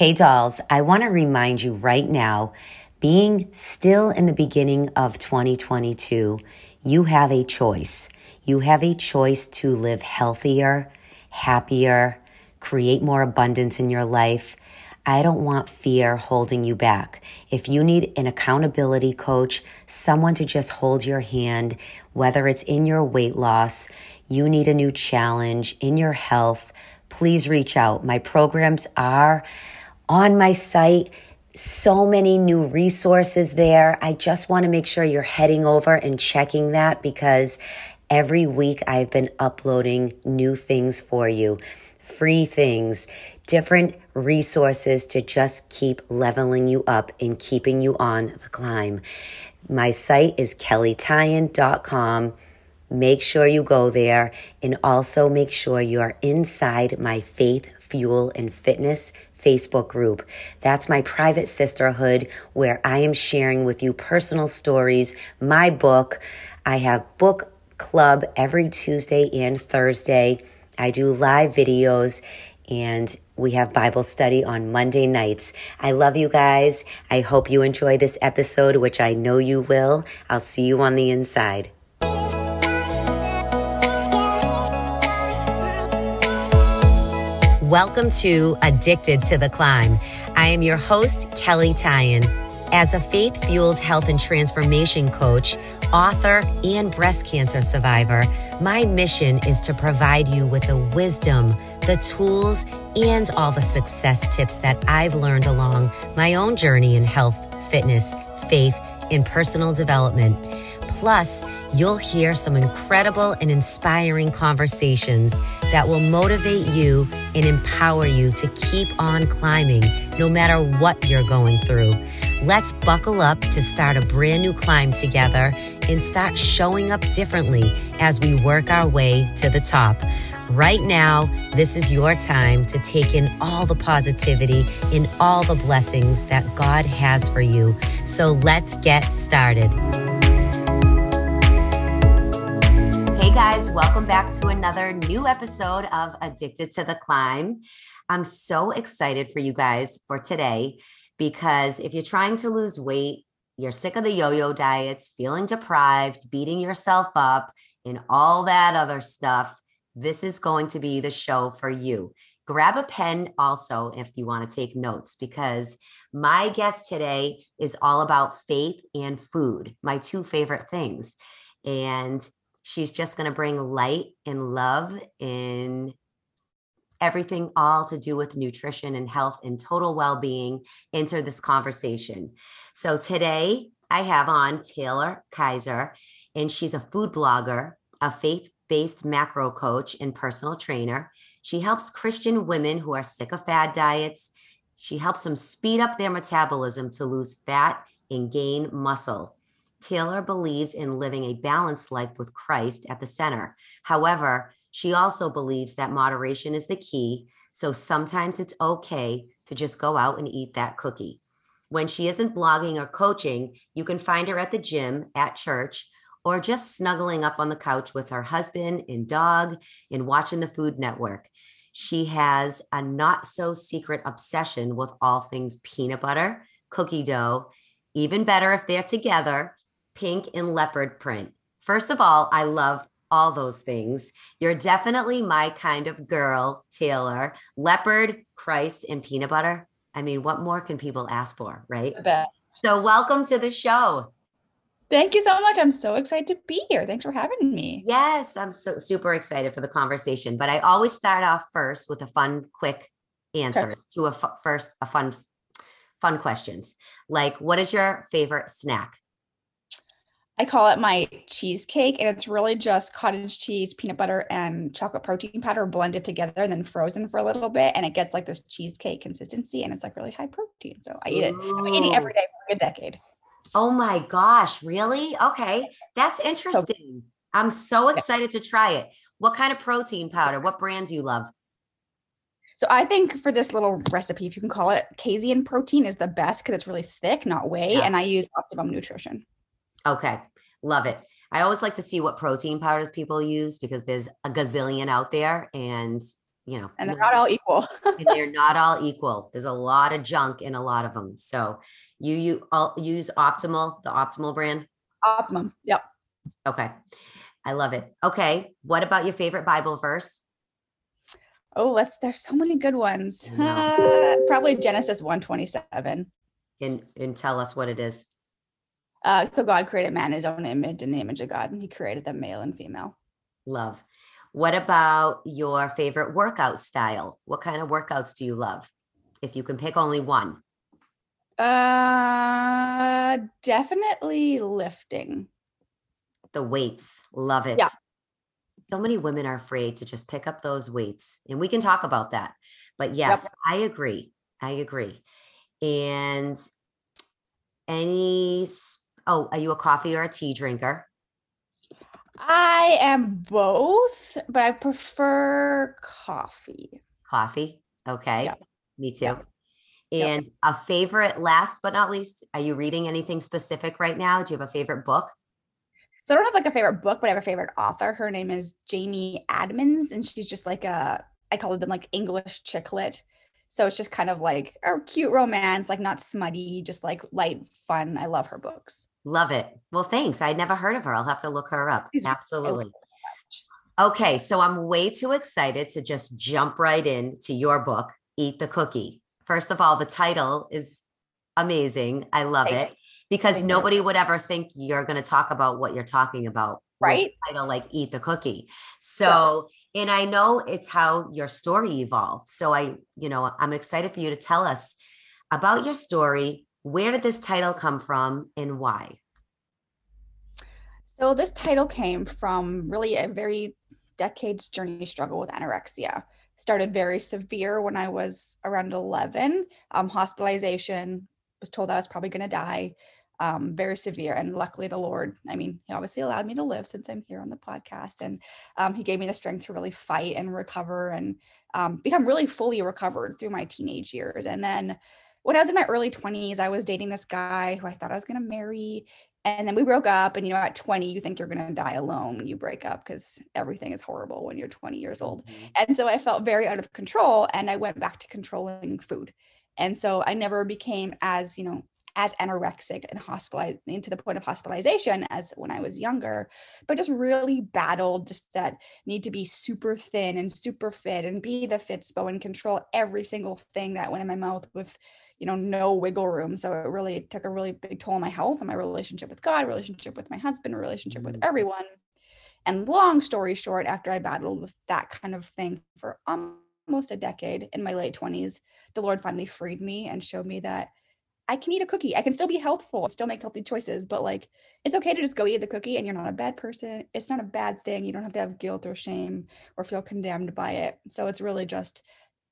Hey, dolls, I want to remind you right now being still in the beginning of 2022, you have a choice. You have a choice to live healthier, happier, create more abundance in your life. I don't want fear holding you back. If you need an accountability coach, someone to just hold your hand, whether it's in your weight loss, you need a new challenge in your health, please reach out. My programs are on my site. So many new resources there. I just want to make sure you're heading over and checking that because every week I've been uploading new things for you, free things, different resources to just keep leveling you up and keeping you on the climb. My site is kelleytyan.com. Make sure you go there and also make sure you are inside my Faith, Fuel, and Fitness Facebook group. That's my private sisterhood where I am sharing with you personal stories, my book. I have book club every Tuesday and Thursday. I do live videos and we have Bible study on Monday nights. I love you guys. I hope you enjoy this episode, which I know you will. I'll see you on the inside. Welcome to Addicted to the Climb. I am your host, Kelley Tyan. As a faith fueled health and transformation coach, author, and breast cancer survivor, my mission is to provide you with the wisdom, the tools, and all the success tips that I've learned along my own journey in health, fitness, faith, and personal development. Plus, you'll hear some incredible and inspiring conversations that will motivate you and empower you to keep on climbing no matter what you're going through. Let's buckle up to start a brand new climb together and start showing up differently as we work our way to the top. Right now, this is your time to take in all the positivity and all the blessings that God has for you. So let's get started. Hey guys, welcome back to another new episode of Addicted to the Climb. I'm so excited for you guys for today because if you're trying to lose weight, you're sick of the yo yo diets, feeling deprived, beating yourself up, and all that other stuff, this is going to be the show for you. Grab a pen also if you want to take notes because my guest today is all about faith and food, my two favorite things. And She's just going to bring light and love and everything all to do with nutrition and health and total well-being into this conversation. So today I have on Taylor Kiser and she's a food blogger, a faith-based macro coach and personal trainer. She helps Christian women who are sick of fad diets. She helps them speed up their metabolism to lose fat and gain muscle. Taylor believes in living a balanced life with Christ at the center. However, she also believes that moderation is the key. So sometimes it's okay to just go out and eat that cookie. When she isn't blogging or coaching, you can find her at the gym, at church, or just snuggling up on the couch with her husband and dog and watching the Food Network. She has a not so secret obsession with all things peanut butter, cookie dough, even better if they're together, pink and leopard print. First of all, I love all those things. You're definitely my kind of girl, Taylor. Leopard, Christ, and peanut butter. I mean, what more can people ask for, right? So, welcome to the show. Thank you so much. I'm so excited to be here. Thanks for having me. Yes, I'm so super excited for the conversation. But I always start off first with a fun, quick answers sure. to a f- first a fun, fun questions. Like, what is your favorite snack? I call it my cheesecake, and it's really just cottage cheese, peanut butter, and chocolate protein powder blended together and then frozen for a little bit, and it gets like this cheesecake consistency, and it's like really high protein. So I eat it. I'm eating every day for a decade. Oh my gosh, really? Okay, that's interesting. I'm so excited to try it. What kind of protein powder? What brand do you love? So I think for this little recipe, if you can call it, casein protein is the best because it's really thick, not whey, yeah. and I use Optimum Nutrition. Okay. Love it. I always like to see what protein powders people use because there's a gazillion out there and you know, and they're not all equal. and they're not all equal. There's a lot of junk in a lot of them. So you you all use Optimal, the Optimal brand. Optimum. Yep. Okay. I love it. Okay. What about your favorite Bible verse? Oh, let's there's so many good ones. Uh, probably Genesis 127. And and tell us what it is. Uh, so God created man in his own image, in the image of God, and he created them male and female. Love. What about your favorite workout style? What kind of workouts do you love? If you can pick only one. Uh definitely lifting. The weights. Love it. Yeah. So many women are afraid to just pick up those weights. And we can talk about that. But yes, I agree. I agree. And any oh, are you a coffee or a tea drinker? I am both, but I prefer coffee. Coffee. Okay. Yeah. Me too. Yeah. Yep. And a favorite, last but not least, are you reading anything specific right now? Do you have a favorite book? So I don't have like a favorite book, but I have a favorite author. Her name is Jamie Admins, and she's just like a I call it them like English chick lit. So it's just kind of like a cute romance, like not smutty, just like light fun. I love her books. Love it. Well, thanks. I'd never heard of her. I'll have to look her up. Absolutely. Okay, so I'm way too excited to just jump right into your book, Eat the Cookie. First of all, the title is amazing. I love Thank it because you. nobody would ever think you're going to talk about what you're talking about. Right? Title like Eat the Cookie. So, and I know it's how your story evolved. So I, you know, I'm excited for you to tell us about your story. Where did this title come from and why? So this title came from really a very decades journey struggle with anorexia. Started very severe when I was around 11. Um, hospitalization, was told I was probably going to die. Um, very severe. And luckily, the Lord, I mean, He obviously allowed me to live since I'm here on the podcast. And um, He gave me the strength to really fight and recover and um, become really fully recovered through my teenage years. And then when I was in my early 20s, I was dating this guy who I thought I was going to marry and then we broke up and you know at 20 you think you're going to die alone when you break up because everything is horrible when you're 20 years old Mhm. and so i felt very out of control and i went back to controlling food and so i never became as you know as anorexic and hospitalized into the point of hospitalization as when i was younger but just really battled just that need to be super thin and super fit and be the fitspo and control every single thing that went in my mouth with you know no wiggle room so it really took a really big toll on my health and my relationship with god relationship with my husband relationship with Mhm. everyone and long story short after i battled with that kind of thing for almost a decade in my late 20s the lord finally freed me and showed me that i can eat a cookie. I can still be healthful still make healthy choices but like it's okay to just go eat the cookie and you're not a bad person. It's not a bad thing. You don't have to have guilt or shame or feel condemned by it. So it's really just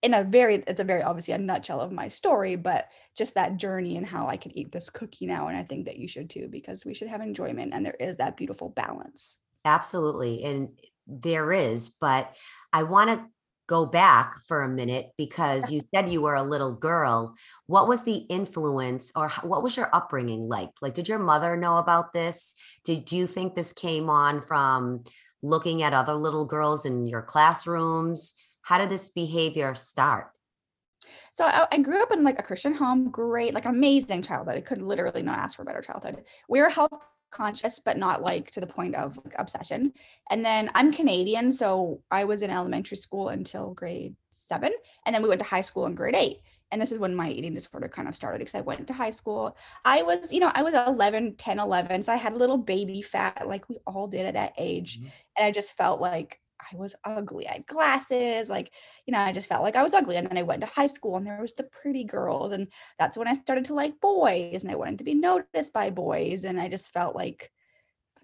in a very it's a very obviously a nutshell of my story but just that journey and how i can eat this cookie now and i think that you should too because we should have enjoyment and there is that beautiful balance. Absolutely. And there is, but I want to go back for a minute because you said you were a little girl. What was the influence or what was your upbringing like? Like, did your mother know about this? Did you think this came on from looking at other little girls in your classrooms? How did this behavior start? so I, I grew up in like a christian home great like amazing childhood i could literally not ask for a better childhood we were health conscious but not like to the point of like obsession. And then i'm canadian so i was in elementary school until grade seven and then we went to high school in grade eight. And this is when my eating disorder kind of started because i went to high school. I was you know i was 11 10 11 so i had a little baby fat like we all did at that age. Mhm. and i just felt like i was ugly i had glasses like you know i just felt like i was ugly and then i went to high school and there was the pretty girls and that's when i started to like boys and i wanted to be noticed by boys and i just felt like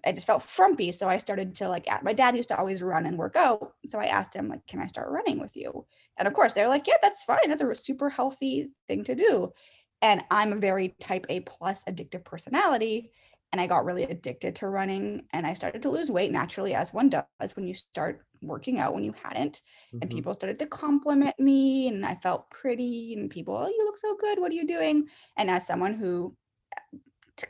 I just felt frumpy. So I started to like, my dad used to always run and work out. So I asked him, like, can I start running with you? And of course, they're like, yeah, that's fine. That's a super healthy thing to do. And I'm a very type A plus addictive personality. And I got really addicted to running and I started to lose weight naturally, as one does when you start working out when you hadn't. And Mhm. people started to compliment me and I felt pretty. And people, oh, you look so good. What are you doing? And as someone who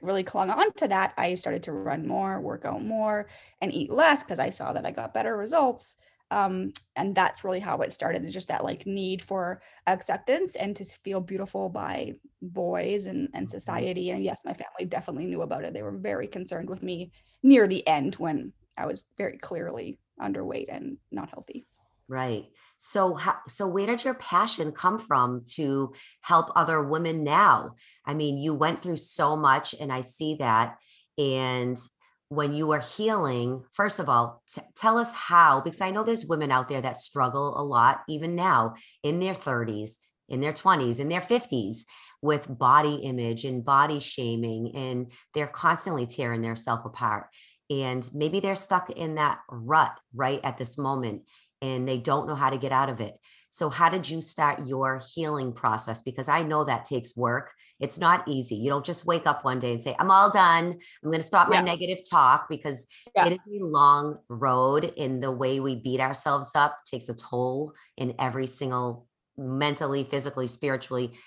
really clung on to that, I started to run more, work out more, and eat less because I saw that I got better results. Um, and that's really how it started. It's just that like need for acceptance and to feel beautiful by boys and, and Mm-hmm. society. And yes, my family definitely knew about it. They were very concerned with me near the end when I was very clearly underweight and not healthy. Right. So so where did your passion come from to help other women now? I mean, you went through so much and I see that. And when you are healing, first of all, t- tell us how, because I know there's women out there that struggle a lot, even now in their 30s, in their 20s, in their 50s with body image and body shaming, and they're constantly tearing their self apart. And maybe they're stuck in that rut right at this moment and they don't know how to get out of it. So, how did you start your healing process? Because I know that takes work. It's not easy. You don't just wake up one day and say, I'm all done. I'm going to stop my Yeah. negative talk because Yeah. it is a long road in the way we beat ourselves up takes a toll in every single mentally, physically, spiritually,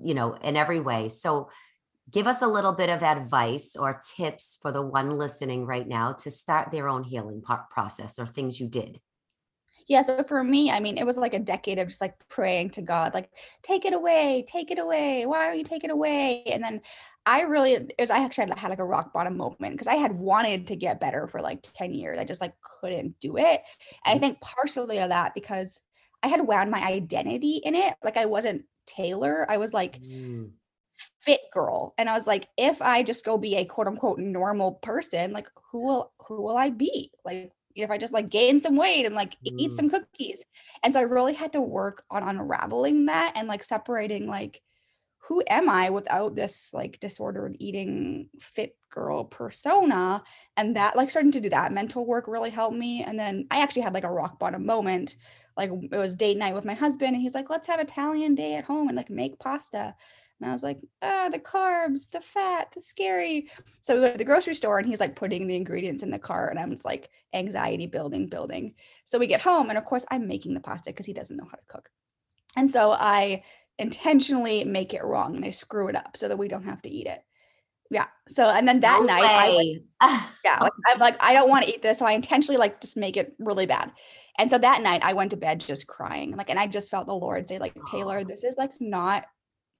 you know, in every way. So, give us a little bit of advice or tips for the one listening right now to start their own healing process or things you did. Yeah, so for me, I mean, it was like a decade of just like praying to God, like, take it away, take it away. Why are you taking it away? And then I really, it was, I actually had, like a rock bottom moment because I had wanted to get better for like 10 years. I just like couldn't do it. And I Mhm. think partially of that because I had wound my identity in it. Like I wasn't Taylor. I was like Mm, fit girl. And I was like, if I just go be a quote unquote normal person, like who will who will I be? Like if I just like gain some weight and like e- eat Mm. some cookies. And so I really had to work on unraveling that and like separating like who am I without this like disordered eating fit girl persona? And that like starting to do that mental work really helped me. And then I actually had like a rock bottom moment. Like it was date night with my husband, and he's like, let's have Italian day at home and like make pasta. And I was like, ah, the carbs, the fat, the scary. So we went to the grocery store and he's like putting the ingredients in the cart. And I'm just like anxiety building, building. So we get home and of course I'm making the pasta because he doesn't know how to cook. And so I intentionally make it wrong and I screw it up so that we don't have to eat it. Yeah. So and then that no night I like, yeah, like, I'm like, I don't want to eat this. So I intentionally like just make it really bad. And so that night I went to bed just crying. Like, and I just felt the Lord say, like, Taylor, this is like not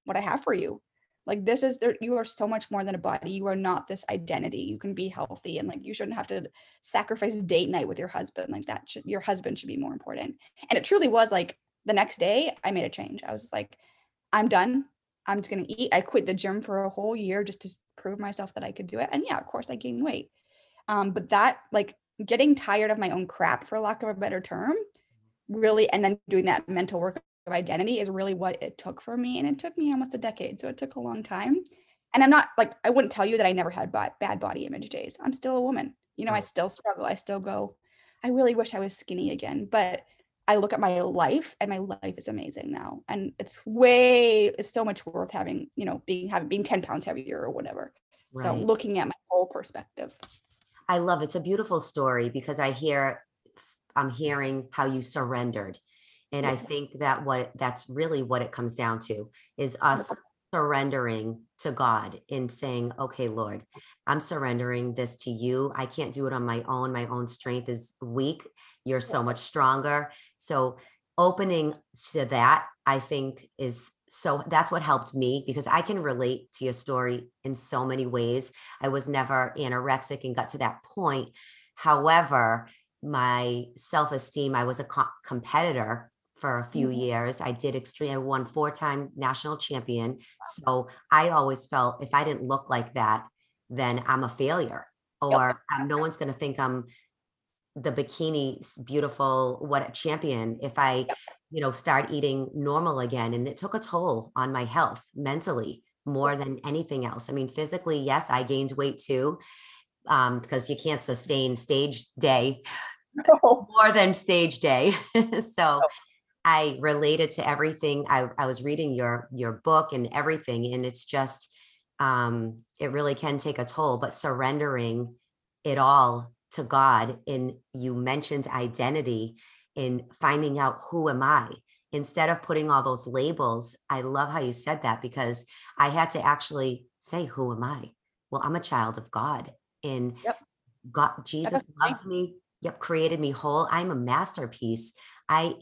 what I have for you. Like this is there, you are so much more than a body. You are not this identity. You can be healthy and like you shouldn't have to sacrifice date night with your husband. Like that should your husband should be more important. And it truly was like the next day I made a change. I was like, I'm done. I'm just gonna eat. I quit the gym for a whole year just to prove myself that I could do it. And yeah, of course I gained weight. Um, but that like getting tired of my own crap, for lack of a better term, really, and then doing that mental work of identity is really what it took for me. And it took me almost a decade. So it took a long time. And I'm not like, I wouldn't tell you that I never had ba- bad body image days. I'm still a woman. You know, I still struggle. I still go, I really wish I was skinny again. But I look at my life and my life is amazing now. And it's way, it's so much worth having, you know, being having being 10 pounds heavier or whatever. So looking at my whole perspective. I love it's a beautiful story because I hear I'm hearing how you surrendered. And I think that what that's really what it comes down to is us surrendering to God and saying, okay, Lord, I'm surrendering this to you. I can't do it on my own. My own strength is weak. You're so much stronger. So opening to that, I think is so that's what helped me because I can relate to your story in so many ways. I was never anorexic and got to that point. However, my self esteem, I was a co- competitor for a few Mhm. years. I did extreme, I won four time national champion. So I always felt if I didn't look like that, then I'm a failure or um, no one's going to think I'm the bikini beautiful what a champion if I, you know, start eating normal again. And it took a toll on my health mentally more than anything else. I mean, physically, yes, I gained weight too, um, because you can't sustain stage day more than stage day. so I related to everything. I, I was reading your your book and everything, and it's just um, it really can take a toll. But surrendering it all to God, and you mentioned identity in finding out who am I instead of putting all those labels. I love how you said that because I had to actually say, "Who am I?" Well, I'm a child of God, and Yep. God, Jesus loves me yep, created me whole. I'm a masterpiece. I,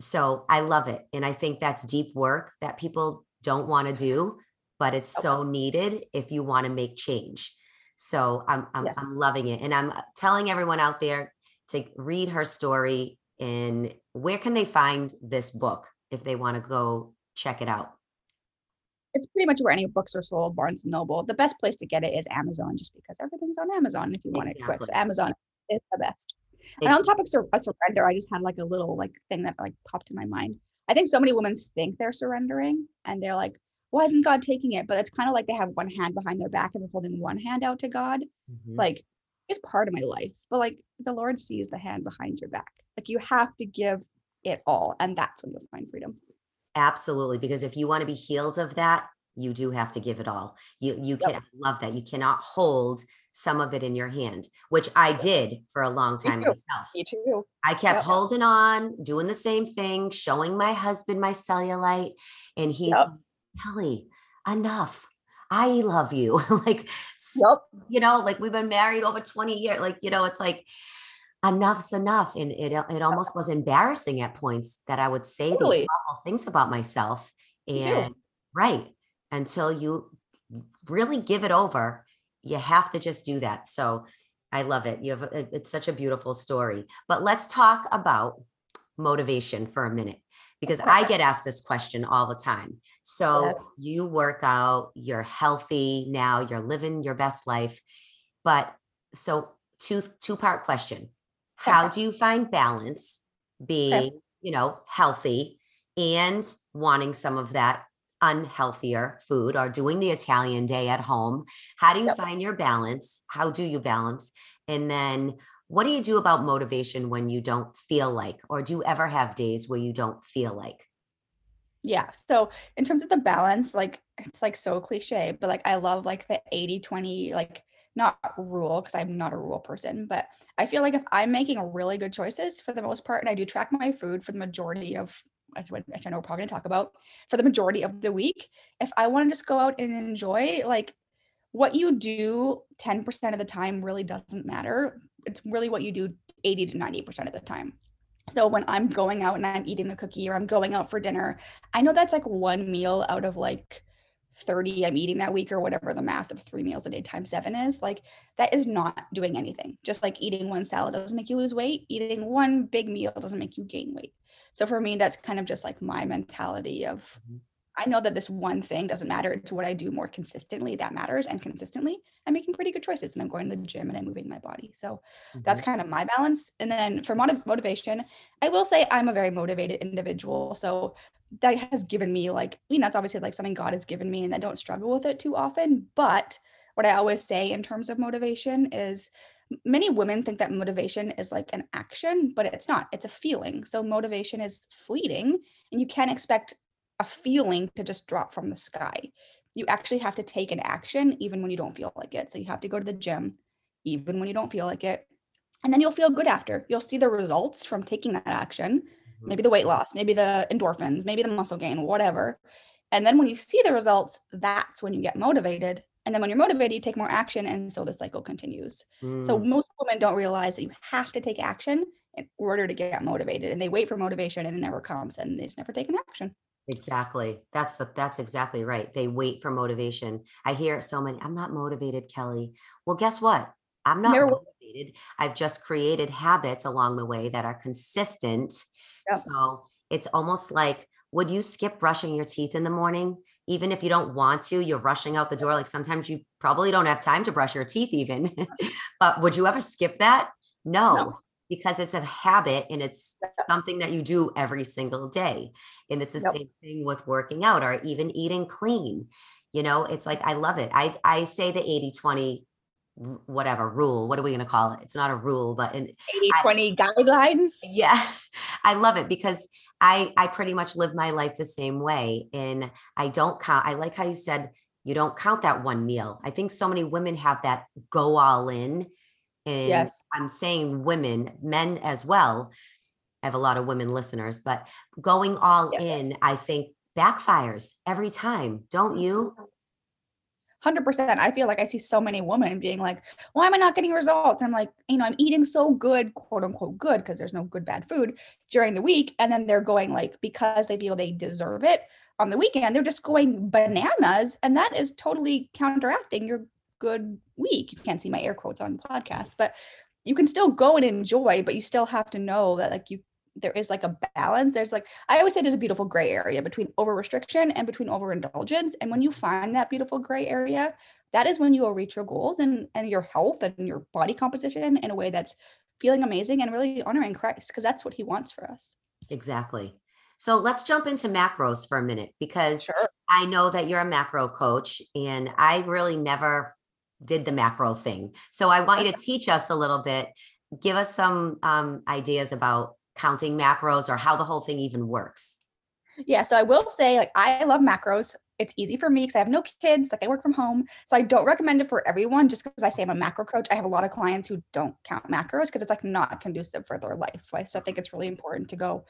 so I love it. And I think that's deep work that people don't want to do, but it's so needed if you want to make change. So I'm, I'm, Yes. I'm loving it. And I'm uh, telling everyone out there to read her story and where can they find this book if they want to go check it out? It's pretty much where any books are sold, Barnes and Noble. The best place to get it is Amazon, just because everything's on Amazon if you want it quick. So Amazon is the best. And on It's- topic sur- of surrender, I just had like a little like thing that like popped in my mind. I think so many women think they're surrendering and they're like, why isn't God taking it? But it's kind of like they have one hand behind their back and they're holding one hand out to God. Mhm. Like, it's part of my life, but like the Lord sees the hand behind your back. Like you have to give it all, and that's when you'll find freedom. Absolutely, because if you want to be healed of that, you do have to give it all. You you can love that. You cannot hold some of it in your hand, which I did for a long time too. myself. Me too. I kept Yep. holding on, doing the same thing, showing my husband my cellulite, and he's Yep. Kelley, enough. I love you. like, Yep. you know, like we've been married over 20 years. Like, you know, it's like enough's enough. And it uh, it almost was embarrassing at points that I would say Totally. these awful things about myself. And right until you really give it over, you have to just do that. So I love it. You have a- it's such a beautiful story. But let's talk about motivation for a minute because I get asked this question all the time. So Yeah. you work out, you're healthy now, you're living your best life. But so two two part question. How do you find balance being, you know, healthy and wanting some of that unhealthier food or doing the Italian day at home? How do you Yep. find your balance? How do you balance? And then what do you do about motivation when you don't feel like, or do you ever have days where you don't feel like? Yeah. So in terms of the balance, like it's like so cliche, but like I love like the 80 20, like not rule because I'm not a rule person, but I feel like if I'm making really good choices for the most part, and I do track my food for the majority of, which I know we're probably gonna talk about, for the majority of the week, if I want to just go out and enjoy, like what you do 10% of the time really doesn't matter. It's really what you do 80 to 90% of the time. So when I'm going out and I'm eating the cookie or I'm going out for dinner, I know that's like one meal out of like 30 I'm eating that week or whatever the math of three meals a day times seven is. Like that is not doing anything. Just like eating one salad doesn't make you lose weight, eating one big meal doesn't make you gain weight. So for me, that's kind of just like my mentality of Mhm. I know that this one thing doesn't matter. It's what I do more consistently that matters. And consistently, I'm making pretty good choices and I'm going to the gym and I'm moving my body. So that's kind of my balance. And then for motiv- motivation, I will say I'm a very motivated individual. So that has given me like, I mean, that's obviously like something God has given me and I don't struggle with it too often. But what I always say in terms of motivation is many women think that motivation is like an action, but it's not. It's a feeling. So motivation is fleeting and you can't expect a feeling to just drop from the sky. You actually have to take an action even when you don't feel like it. So you have to go to the gym even when you don't feel like it. And then you'll feel good after. You'll see the results from taking that action Mhm. maybe the weight loss, maybe the endorphins, maybe the muscle gain, whatever. And then when you see the results, that's when you get motivated. And then when you're motivated, you take more action. And so the cycle continues. So Mm, most women don't realize that you have to take action in order to get motivated. And they wait for motivation and it never comes and they just never take an action. exactly. That's the that's exactly right. They wait for motivation. I hear it so many. I'm not motivated, Kelley. Well, guess what? I'm not Never motivated. I've just created habits along the way that are consistent. Yep. So it's almost like, would you skip brushing your teeth in the morning? Even if you don't want to, you're rushing out the door. Like sometimes you probably don't have time to brush your teeth, even. but would you ever skip that? No, because it's a habit and it's something that you do every single day. And it's the Yep. same thing with working out or even eating clean. You know, it's like I love it. I I say the 80 20 whatever rule. What are we going to call it? It's not a rule, but an 80 20 guideline. yeah i love it because i i pretty much live my life the same way and i don't count i like how you said you don't count that one meal i think so many women have that go all in and Yes. i'm saying women men as well i have a lot of women listeners but going all Yes. in i think backfires every time don't you mm-hmm. 100%. I feel like I see so many women being like, why am I not getting results? I'm like, you know, I'm eating so good, quote unquote, good, because there's no good, bad food during the week. And then they're going like, because they feel they deserve it on the weekend, they're just going bananas. And that is totally counteracting your good week. You can't see my air quotes on the podcast, but you can still go and enjoy, but you still have to know that like you there is like a balance. There's like I always say there's a beautiful gray area between over restriction and between overindulgence. And when you find that beautiful gray area, that is when you will reach your goals and and your health and your body composition in a way that's feeling amazing and really honoring Christ because that's what he wants for us. Exactly. So let's jump into macros for a minute because sure. I know that you're a macro coach and I really never did the macro thing. So I want you to teach us a little bit, give us some um, ideas about counting macros or how the whole thing even works. Yeah, so I will say like I love macros. It's easy for me because I have no kids, like I work from home. So I don't recommend it for everyone just because I say I'm a macro coach. I have a lot of clients who don't count macros because it's like not conducive for their life. Right? So I think it's really important to go,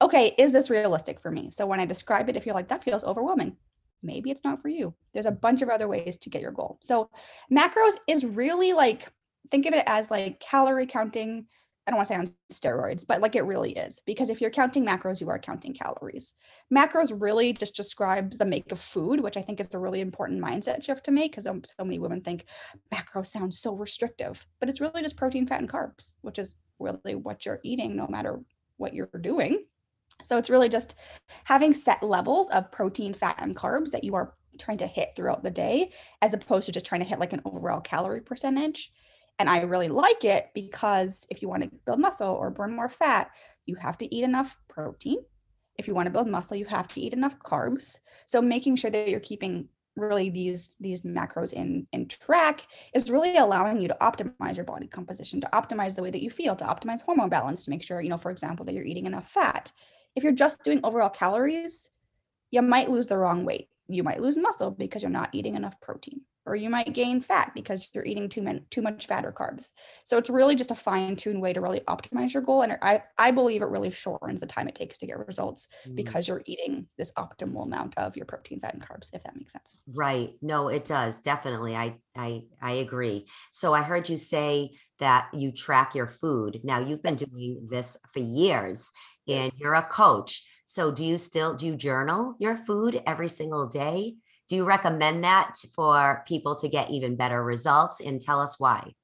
okay, is this realistic for me? So when I describe it, if you're like, that feels overwhelming, maybe it's not for you. There's a bunch of other ways to get your goal. So macros is really like, think of it as like calorie counting I don't want to say on steroids, but like it really is. Because if you're counting macros, you are counting calories. Macros really just describe the make of food, which I think is a really important mindset shift to make because um, so many women think macros sounds so restrictive, but it's really just protein, fat, and carbs, which is really what you're eating no matter what you're doing. So it's really just having set levels of protein, fat, and carbs that you are trying to hit throughout the day, as opposed to just trying to hit like an overall calorie percentage. And I really like it because if you want to build muscle or burn more fat, you have to eat enough protein. If you want to build muscle, you have to eat enough carbs. So making sure that you're keeping really these these macros in in track is really allowing you to optimize your body composition to optimize the way that you feel to optimize hormone balance to make sure you know for example that you're eating enough fat if you're just doing overall calories you might lose the wrong weight you might lose muscle because you're not eating enough protein or you might gain fat because you're eating too, many, too much fat or carbs. So it's really just a fine-tuned way to really optimize your goal. And I, I believe it really shortens the time it takes to get results mm. because you're eating this optimal amount of your protein, fat, and carbs, if that makes sense. Right. No, it does. Definitely. I I I agree. So I heard you say that you track your food. Now you've been yes. doing this for years and you're a coach. So do you still do you journal your food every single day? Do you recommend that for people to get even better results? And tell us why.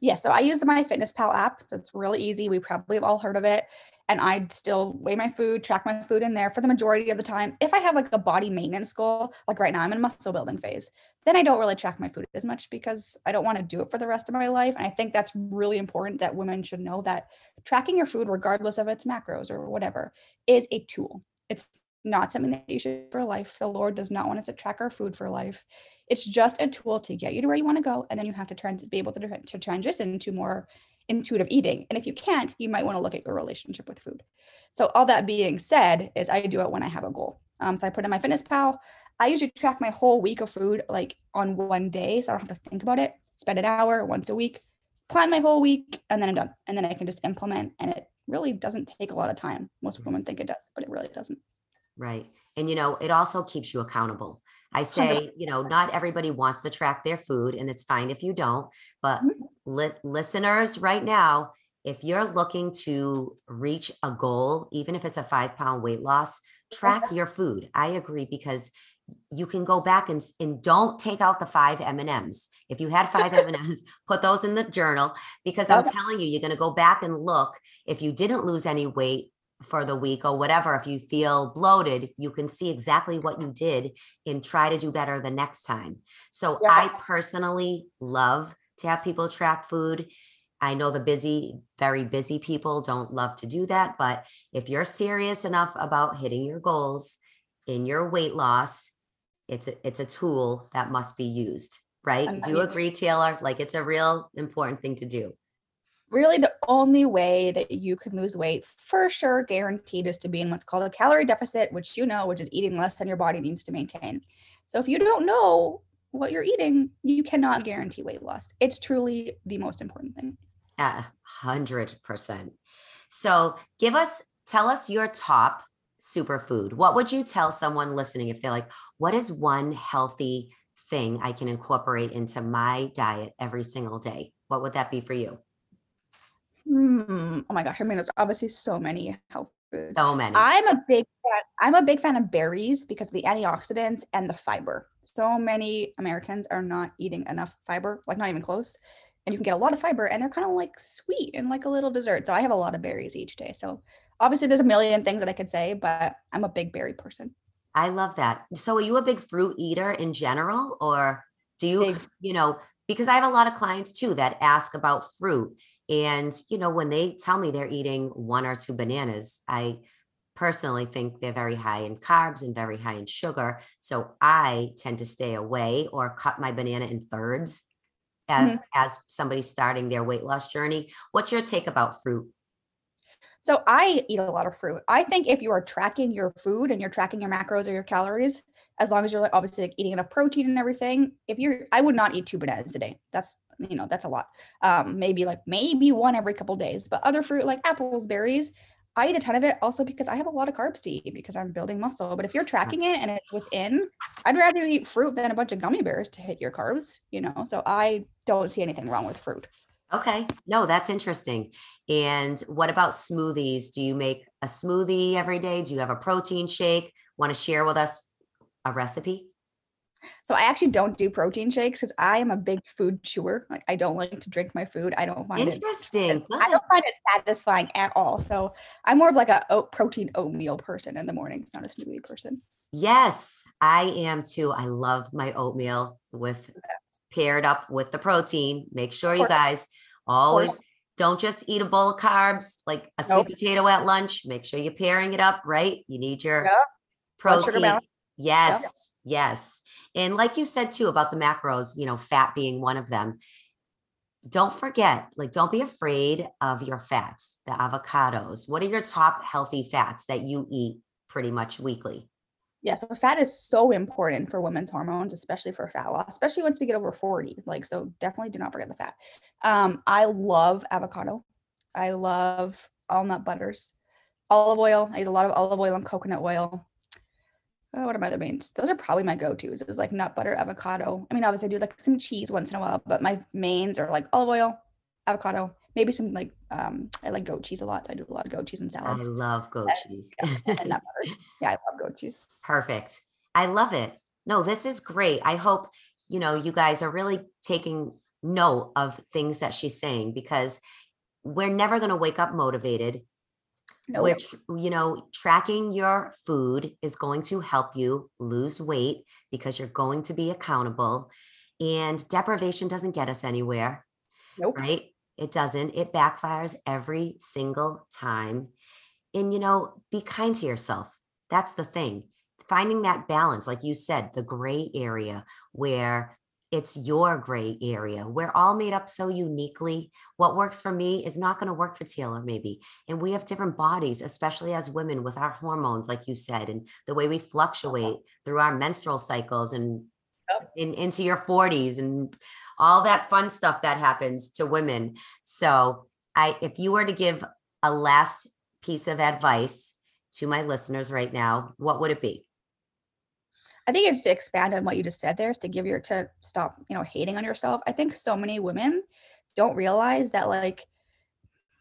Yeah, so I use the MyFitnessPal app. That's really easy. We probably have all heard of it. And I'd still weigh my food, track my food in there for the majority of the time. If I have like a body maintenance goal, like right now I'm in muscle building phase, then I don't really track my food as much because I don't want to do it for the rest of my life. And I think that's really important that women should know that tracking your food, regardless of its macros or whatever, is a tool. It's not something that you should for life. The Lord does not want us to track our food for life. It's just a tool to get you to where you want to go, and then you have to trans- be able to, to transition to more intuitive eating. And if you can't, you might want to look at your relationship with food. So all that being said, is I do it when I have a goal. Um, so I put in MyFitnessPal. I usually track my whole week of food like on one day, so I don't have to think about it. Spend an hour once a week, plan my whole week, and then I'm done. And then I can just implement, and it really doesn't take a lot of time. Most women think it does, but it really doesn't. Right. And, you know, it also keeps you accountable. I say, you know, not everybody wants to track their food, and it's fine if you don't. But mm-hmm. li- listeners, right now, if you're looking to reach a goal, even if it's a five pound weight loss, track your food. I agree because you can go back and, and don't take out the five M&Ms. If you had five M&Ms, put those in the journal because I'm telling you, you're going to go back and look. If you didn't lose any weight, for the week or whatever if you feel bloated you can see exactly what you did and try to do better the next time. So yeah. i personally love to have people track food. I know the busy very busy people don't love to do that but if you're serious enough about hitting your goals in your weight loss it's a, it's a tool that must be used right? Do you agree taylor like it's a real important thing to do really the only way that you can lose weight for sure guaranteed is to be in what's called a calorie deficit which you know which is eating less than your body needs to maintain. So if you don't know what you're eating you cannot guarantee weight loss. It's truly the most important thing. Hundred percent. So give us tell us your top superfood. What would you tell someone listening if they're like what is one healthy thing I can incorporate into my diet every single day? What would that be for you? Hmm. Oh my gosh. I mean, there's obviously so many health foods. So many. I'm a big fan. I'm a big fan of berries because of the antioxidants and the fiber. So many Americans are not eating enough fiber, like not even close. And you can get a lot of fiber and they're kind of like sweet and like a little dessert. So I have a lot of berries each day. So obviously there's a million things that I could say, but I'm a big berry person. I love that. So are you a big fruit eater in general or do you, Big. you know, because I have a lot of clients too that ask about fruit and you know when they tell me they're eating one or two bananas, I personally think they're very high in carbs and very high in sugar. So I tend to stay away or cut my banana in thirds as, Mhm. as somebody starting their weight loss journey. What's your take about fruit? So I eat a lot of fruit. I think if you are tracking your food and you're tracking your macros or your calories, as long as you're obviously like eating enough protein and everything, if you're I would not eat two bananas a day. That's you know, that's a lot. Um, maybe like maybe one every couple days. But other fruit like apples, berries, I eat a ton of it also because I have a lot of carbs to eat because I'm building muscle. But if you're tracking it and it's within, I'd rather eat fruit than a bunch of gummy bears to hit your carbs, you know. So I don't see anything wrong with fruit. Okay. No, that's interesting. And what about smoothies? Do you make a smoothie every day? Do you have a protein shake? Want to share with us a recipe? So I actually don't do protein shakes because I am a big food chewer. Like I don't like to drink my food. I don't find it. Interesting. I don't find it satisfying at all. So I'm more of like a oat protein oatmeal person in the mornings, not a smoothie person. Yes, I am too. I love my oatmeal with paired up with the protein. Make sure you guys always don't just eat a bowl of carbs like a sweet Nope. potato at lunch. Make sure you're pairing it up, right? You need your Yep. Protein. Yes, yes. And like you said too about the macros, you know, fat being one of them. Don't forget, like, don't be afraid of your fats, the avocados. What are your top healthy fats that you eat pretty much weekly? Yeah, so fat is so important for women's hormones, especially for fat loss, especially once we get over 40. Like, so definitely do not forget the fat. Um, I love avocado. I love all nut butters, olive oil. I use a lot of olive oil and coconut oil. Oh, what are my other mains? Those are probably my go-tos. Is like nut butter, avocado. I mean, obviously I do like some cheese once in a while, but my mains are like olive oil, avocado, maybe some like um I like goat cheese a lot. So I do a lot of goat cheese and salads. I love goat cheese. and nut butter. Yeah, I love goat cheese. Perfect. I love it. No, this is great. I hope, you know, you guys are really taking note of things that she's saying because we're never going to wake up motivated. No, Which, you know, tracking your food is going to help you lose weight because you're going to be accountable. And deprivation doesn't get us anywhere nope. right? It doesn't. It backfires every single time. And, you know, be kind to yourself. That's the thing. Finding that balance, like you said, the gray area where it's your gray area. We're all made up so uniquely. What works for me is not going to work for Taylor, maybe. And we have different bodies, especially as women with our hormones, like you said, and the way we uh-huh. fluctuate through our menstrual cycles and in, into your 40s and all that fun stuff that happens to women. So, I if you were to give a last piece of advice to my listeners right now, what would it be? I think it's to expand on what you just said there is to give your to stop, you know, hating on yourself. I think so many women don't realize that like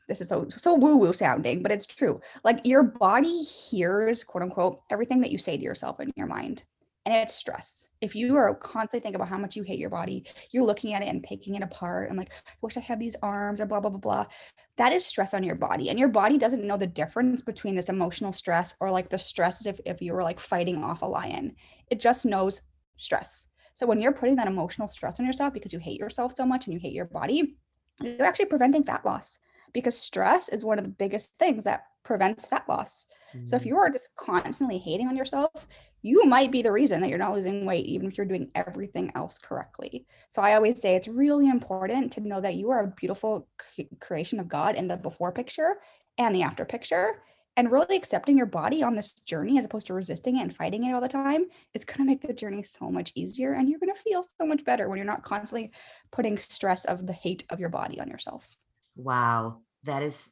this is so so woo-woo sounding, but it's true. Like your body hears, quote unquote, everything that you say to yourself in your mind. And it's stress. If you are constantly thinking about how much you hate your body, you're looking at it and picking it apart and like, I wish I had these arms or blah, blah, blah, blah. That is stress on your body. And your body doesn't know the difference between this emotional stress or like the stress if, if you were like fighting off a lion. It just knows stress. So when you're putting that emotional stress on yourself because you hate yourself so much and you hate your body, you're actually preventing fat loss because stress is one of the biggest things that prevents fat loss. So if Mm, you are just constantly hating on yourself, you might be the reason that you're not losing weight, even if you're doing everything else correctly. So I always say it's really important to know that you are a beautiful creation of God in the before picture and the after picture. And really accepting your body on this journey as opposed to resisting it and fighting it all the time is going to make the journey so much easier. And you're going to feel so much better when you're not constantly putting stress of the hate of your body on yourself. Wow, that is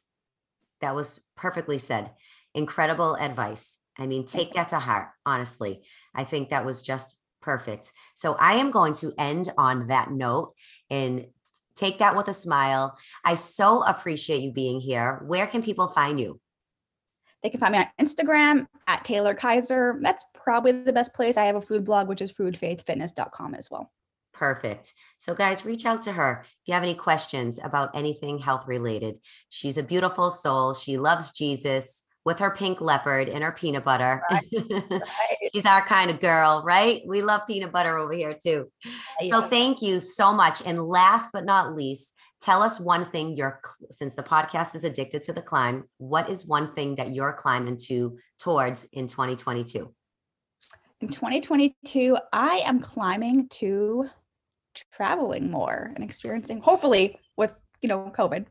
that was perfectly said. Incredible advice. I mean, take that to heart, honestly. I think that was just Perfect. So I am going to end on that note and take that with a smile. I so appreciate you being here. Where can people find you? They can find me on Instagram at Taylor Kiser. That's probably the best place. I have a food blog, which is foodfaithfitness.com as well. Perfect. So, guys, reach out to her if you have any questions about anything health related. She's a beautiful soul. She loves Jesus with her pink leopard and her peanut butter. Right. Right. She's our kind of girl, right? We love peanut butter over here too. So, thank you so much. And last but not least, tell us one thing you're, since the podcast is addicted to the climb, what is one thing that you're climbing to towards in 2022? In 2022, I am climbing to traveling more and experiencing, hopefully with, you know, COVID,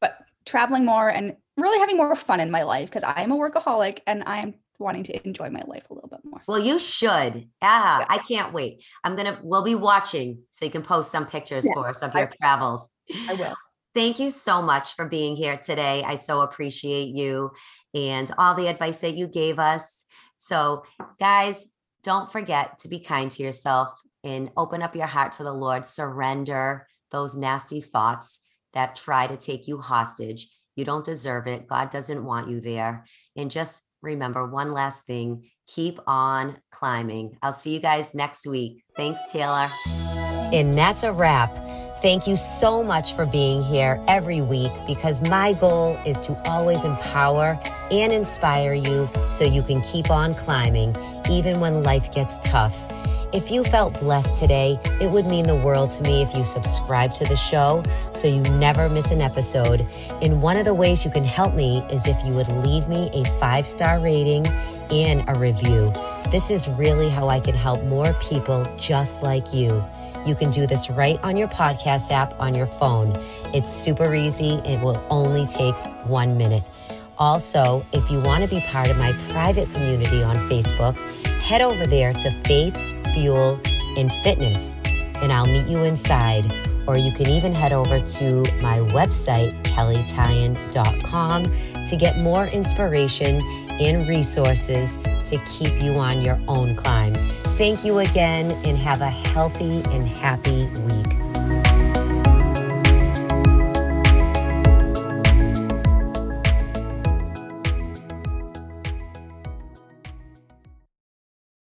but traveling more and really having more fun in my life because I am a workaholic and I am wanting to enjoy my life a little bit more. Well, you should. Ah, yeah. I can't wait. I'm gonna we'll be watching so you can post some pictures yeah, for us of your I, travels. I will. Thank you so much for being here today. I so appreciate you and all the advice that you gave us. So, guys, don't forget to be kind to yourself and open up your heart to the Lord. Surrender those nasty thoughts that try to take you hostage. You don't deserve it. God doesn't want you there. And just remember one last thing keep on climbing. I'll see you guys next week. Thanks, Taylor. And that's a wrap. Thank you so much for being here every week because my goal is to always empower and inspire you so you can keep on climbing even when life gets tough. If you felt blessed today, it would mean the world to me if you subscribe to the show so you never miss an episode. And one of the ways you can help me is if you would leave me a five star rating and a review. This is really how I can help more people just like you. You can do this right on your podcast app on your phone. It's super easy, it will only take one minute. Also, if you want to be part of my private community on Facebook, head over there to Faith fuel, and fitness, and I'll meet you inside. Or you can even head over to my website, kelleytyan.com, to get more inspiration and resources to keep you on your own climb. Thank you again and have a healthy and happy week.